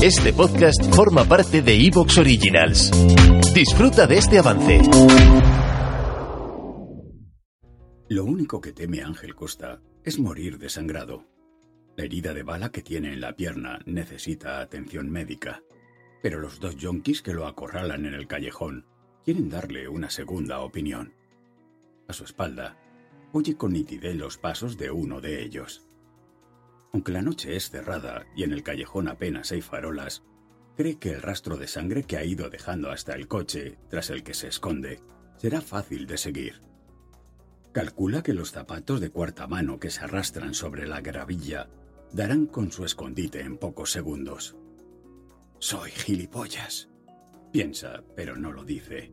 Este podcast forma parte de Evox Originals. Disfruta de este avance. Lo único que teme Ángel Costa es morir desangrado. La herida de bala que tiene en la pierna necesita atención médica. Pero los dos yonkis que lo acorralan en el callejón quieren darle una segunda opinión. A su espalda, oye con nitidez los pasos de uno de ellos. Aunque la noche es cerrada y en el callejón apenas hay farolas, cree que el rastro de sangre que ha ido dejando hasta el coche, tras el que se esconde, será fácil de seguir. Calcula que los zapatos de cuarta mano que se arrastran sobre la gravilla darán con su escondite en pocos segundos. Soy gilipollas. Piensa, pero no lo dice.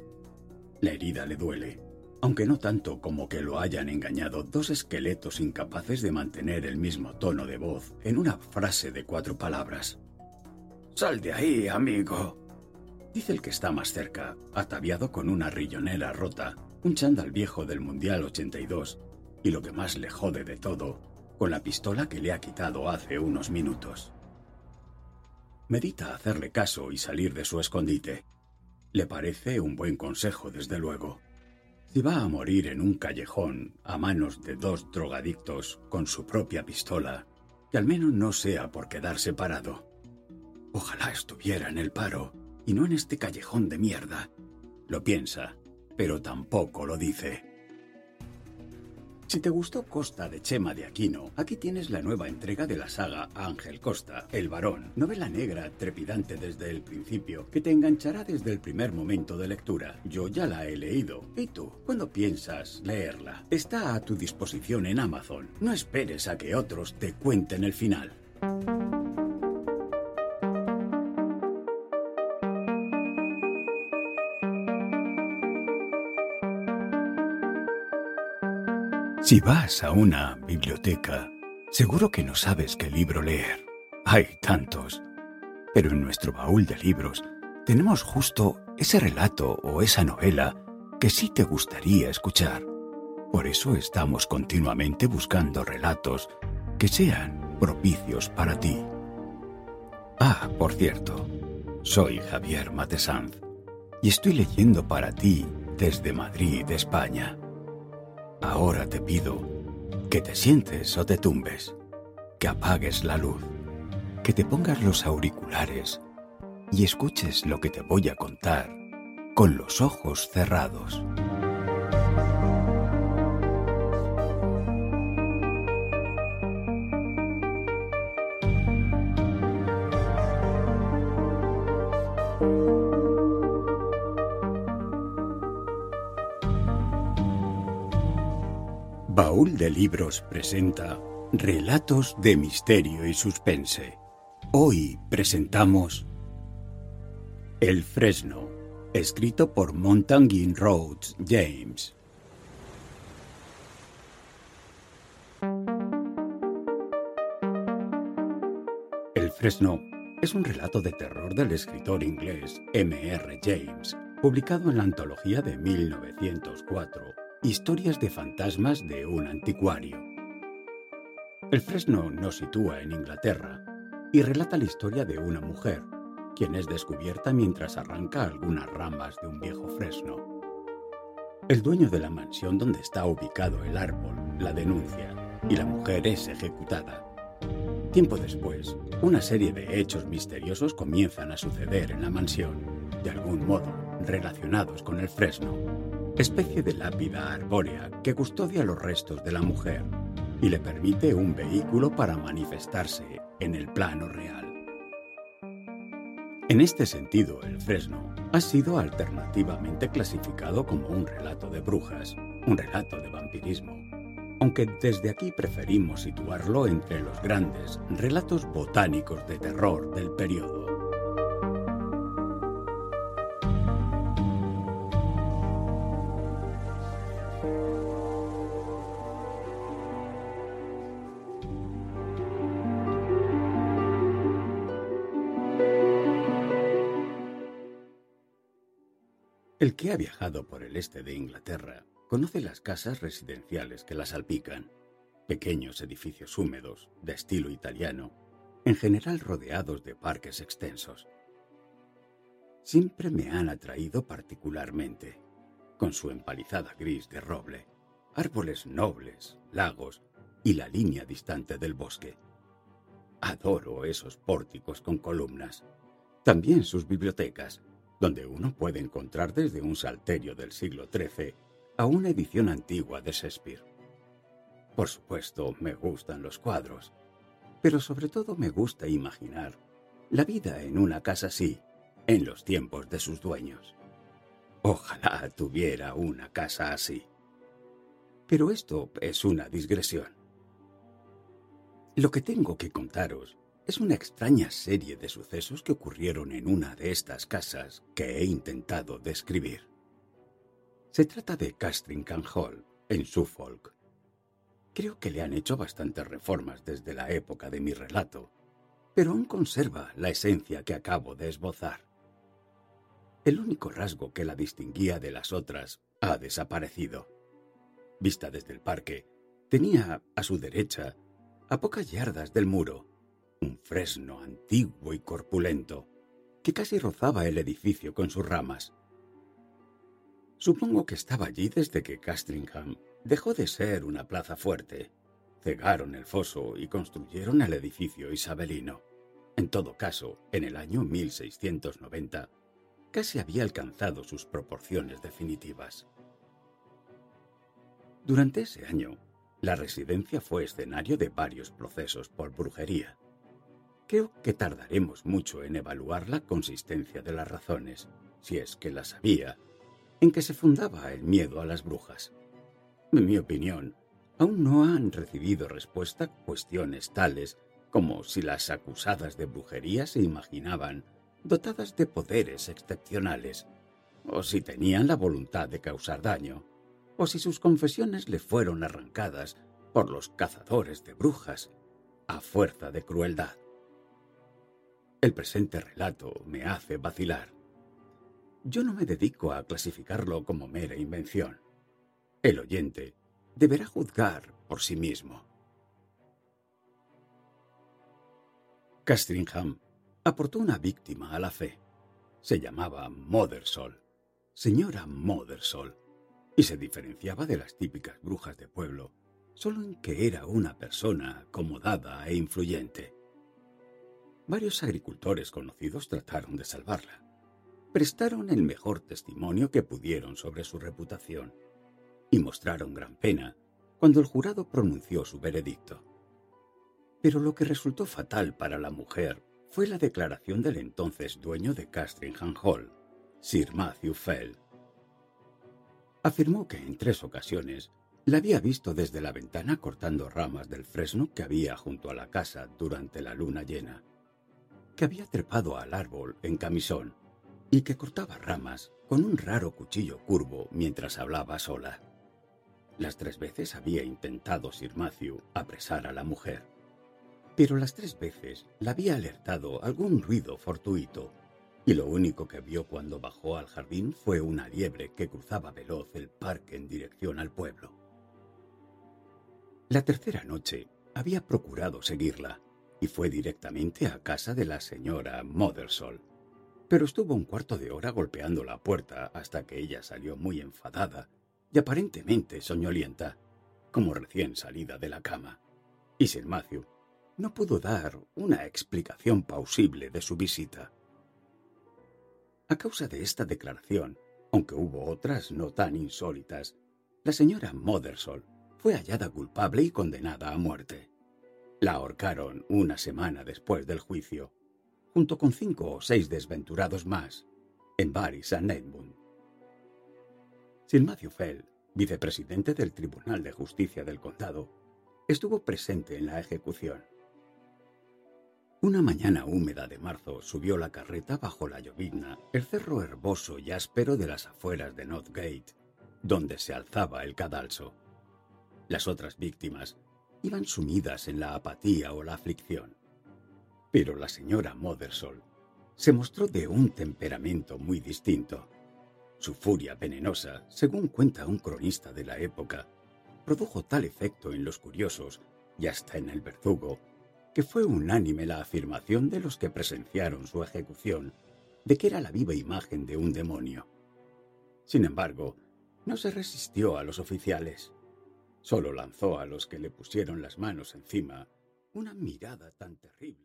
La herida le duele, aunque no tanto como que lo hayan engañado dos esqueletos incapaces de mantener el mismo tono de voz en una frase de cuatro palabras. Sal de ahí, amigo. Dice el que está más cerca, ataviado con una rillonera rota, un chándal viejo del Mundial 82, y lo que más le jode de todo, con la pistola que le ha quitado hace unos minutos. Medita hacerle caso y salir de su escondite. Le parece un buen consejo, desde luego. Si va a morir en un callejón a manos de dos drogadictos con su propia pistola, que al menos no sea por quedar separado. Ojalá estuviera en el paro y no en este callejón de mierda. Lo piensa, pero tampoco lo dice. Si te gustó Costa de Chema de Aquino, aquí tienes la nueva entrega de la saga Ángel Costa, El Varón, novela negra trepidante desde el principio, que te enganchará desde el primer momento de lectura. Yo ya la he leído. ¿Y tú? ¿Cuándo piensas leerla? Está a tu disposición en Amazon. No esperes a que otros te cuenten el final. Si vas a una biblioteca, seguro que no sabes qué libro leer. Hay tantos. Pero en nuestro baúl de libros tenemos justo ese relato o esa novela que sí te gustaría escuchar. Por eso estamos continuamente buscando relatos que sean propicios para ti. Ah, por cierto, soy Javier Matesanz y estoy leyendo para ti desde Madrid, España. Ahora te pido que te sientes o te tumbes, que apagues la luz, que te pongas los auriculares y escuches lo que te voy a contar con los ojos cerrados. Baúl de Libros presenta Relatos de Misterio y Suspense. Hoy presentamos El Fresno, escrito por Montague Rhodes James. El Fresno es un relato de terror del escritor inglés M.R. James, publicado en la antología de 1904 Historias de fantasmas de un anticuario. El fresno nos sitúa en Inglaterra y relata la historia de una mujer, quien es descubierta mientras arranca algunas ramas de un viejo fresno. El dueño de la mansión donde está ubicado el árbol la denuncia y la mujer es ejecutada. Tiempo después, una serie de hechos misteriosos comienzan a suceder en la mansión, de algún modo relacionados con el fresno especie de lápida arbórea que custodia los restos de la mujer y le permite un vehículo para manifestarse en el plano real. En este sentido, el fresno ha sido alternativamente clasificado como un relato de brujas, un relato de vampirismo, aunque desde aquí preferimos situarlo entre los grandes relatos botánicos de terror del periodo. El que ha viajado por el este de Inglaterra conoce las casas residenciales que las salpican, pequeños edificios húmedos, de estilo italiano, en general rodeados de parques extensos. Siempre me han atraído particularmente, con su empalizada gris de roble, árboles nobles, lagos y la línea distante del bosque. Adoro esos pórticos con columnas, también sus bibliotecas, donde uno puede encontrar desde un salterio del siglo XIII a una edición antigua de Shakespeare. Por supuesto, me gustan los cuadros, pero sobre todo me gusta imaginar la vida en una casa así, en los tiempos de sus dueños. Ojalá tuviera una casa así. Pero esto es una digresión. Lo que tengo que contaros es una extraña serie de sucesos que ocurrieron en una de estas casas que he intentado describir. Se trata de Castringham Hall, en Suffolk. Creo que le han hecho bastantes reformas desde la época de mi relato, pero aún conserva la esencia que acabo de esbozar. El único rasgo que la distinguía de las otras ha desaparecido. Vista desde el parque, tenía a su derecha, a pocas yardas del muro, un fresno antiguo y corpulento que casi rozaba el edificio con sus ramas. Supongo que estaba allí desde que Castringham dejó de ser una plaza fuerte. Cegaron el foso y construyeron el edificio isabelino. En todo caso, en el año 1690, casi había alcanzado sus proporciones definitivas. Durante ese año, la residencia fue escenario de varios procesos por brujería. Creo que tardaremos mucho en evaluar la consistencia de las razones, si es que las había, en que se fundaba el miedo a las brujas. En mi opinión, aún no han recibido respuesta cuestiones tales como si las acusadas de brujería se imaginaban dotadas de poderes excepcionales, o si tenían la voluntad de causar daño, o si sus confesiones le fueron arrancadas por los cazadores de brujas a fuerza de crueldad. El presente relato me hace vacilar. Yo no me dedico a clasificarlo como mera invención. El oyente deberá juzgar por sí mismo. Castringham aportó una víctima a la fe. Se llamaba Mothersol, señora Mothersol, y se diferenciaba de las típicas brujas de pueblo, solo en que era una persona acomodada e influyente. Varios agricultores conocidos trataron de salvarla. Prestaron el mejor testimonio que pudieron sobre su reputación y mostraron gran pena cuando el jurado pronunció su veredicto. Pero lo que resultó fatal para la mujer fue la declaración del entonces dueño de Castringham Hall, Sir Matthew Fell. Afirmó que en tres ocasiones la había visto desde la ventana cortando ramas del fresno que había junto a la casa durante la luna llena que había trepado al árbol en camisón y que cortaba ramas con un raro cuchillo curvo mientras hablaba sola. Las tres veces había intentado Sir Matthew apresar a la mujer, pero las tres veces la había alertado algún ruido fortuito, y lo único que vio cuando bajó al jardín fue una liebre que cruzaba veloz el parque en dirección al pueblo. La tercera noche había procurado seguirla, y fue directamente a casa de la señora Mothersol. Pero estuvo un cuarto de hora golpeando la puerta hasta que ella salió muy enfadada y aparentemente soñolienta, como recién salida de la cama. Y Sir Matthew no pudo dar una explicación plausible de su visita. A causa de esta declaración, aunque hubo otras no tan insólitas, la señora Mothersol fue hallada culpable y condenada a muerte. La ahorcaron una semana después del juicio, junto con cinco o seis desventurados más, en Bury St. Edmund. Sir Matthew Fell, vicepresidente del Tribunal de Justicia del Condado, estuvo presente en la ejecución. Una mañana húmeda de marzo subió la carreta bajo la llovizna el cerro herboso y áspero de las afueras de Northgate, donde se alzaba el cadalso. Las otras víctimas iban sumidas en la apatía o la aflicción. Pero la señora Mothersol se mostró de un temperamento muy distinto. Su furia venenosa, según cuenta un cronista de la época, produjo tal efecto en los curiosos y hasta en el verdugo, que fue unánime la afirmación de los que presenciaron su ejecución de que era la viva imagen de un demonio. Sin embargo, no se resistió a los oficiales. Solo lanzó a los que le pusieron las manos encima una mirada tan terrible.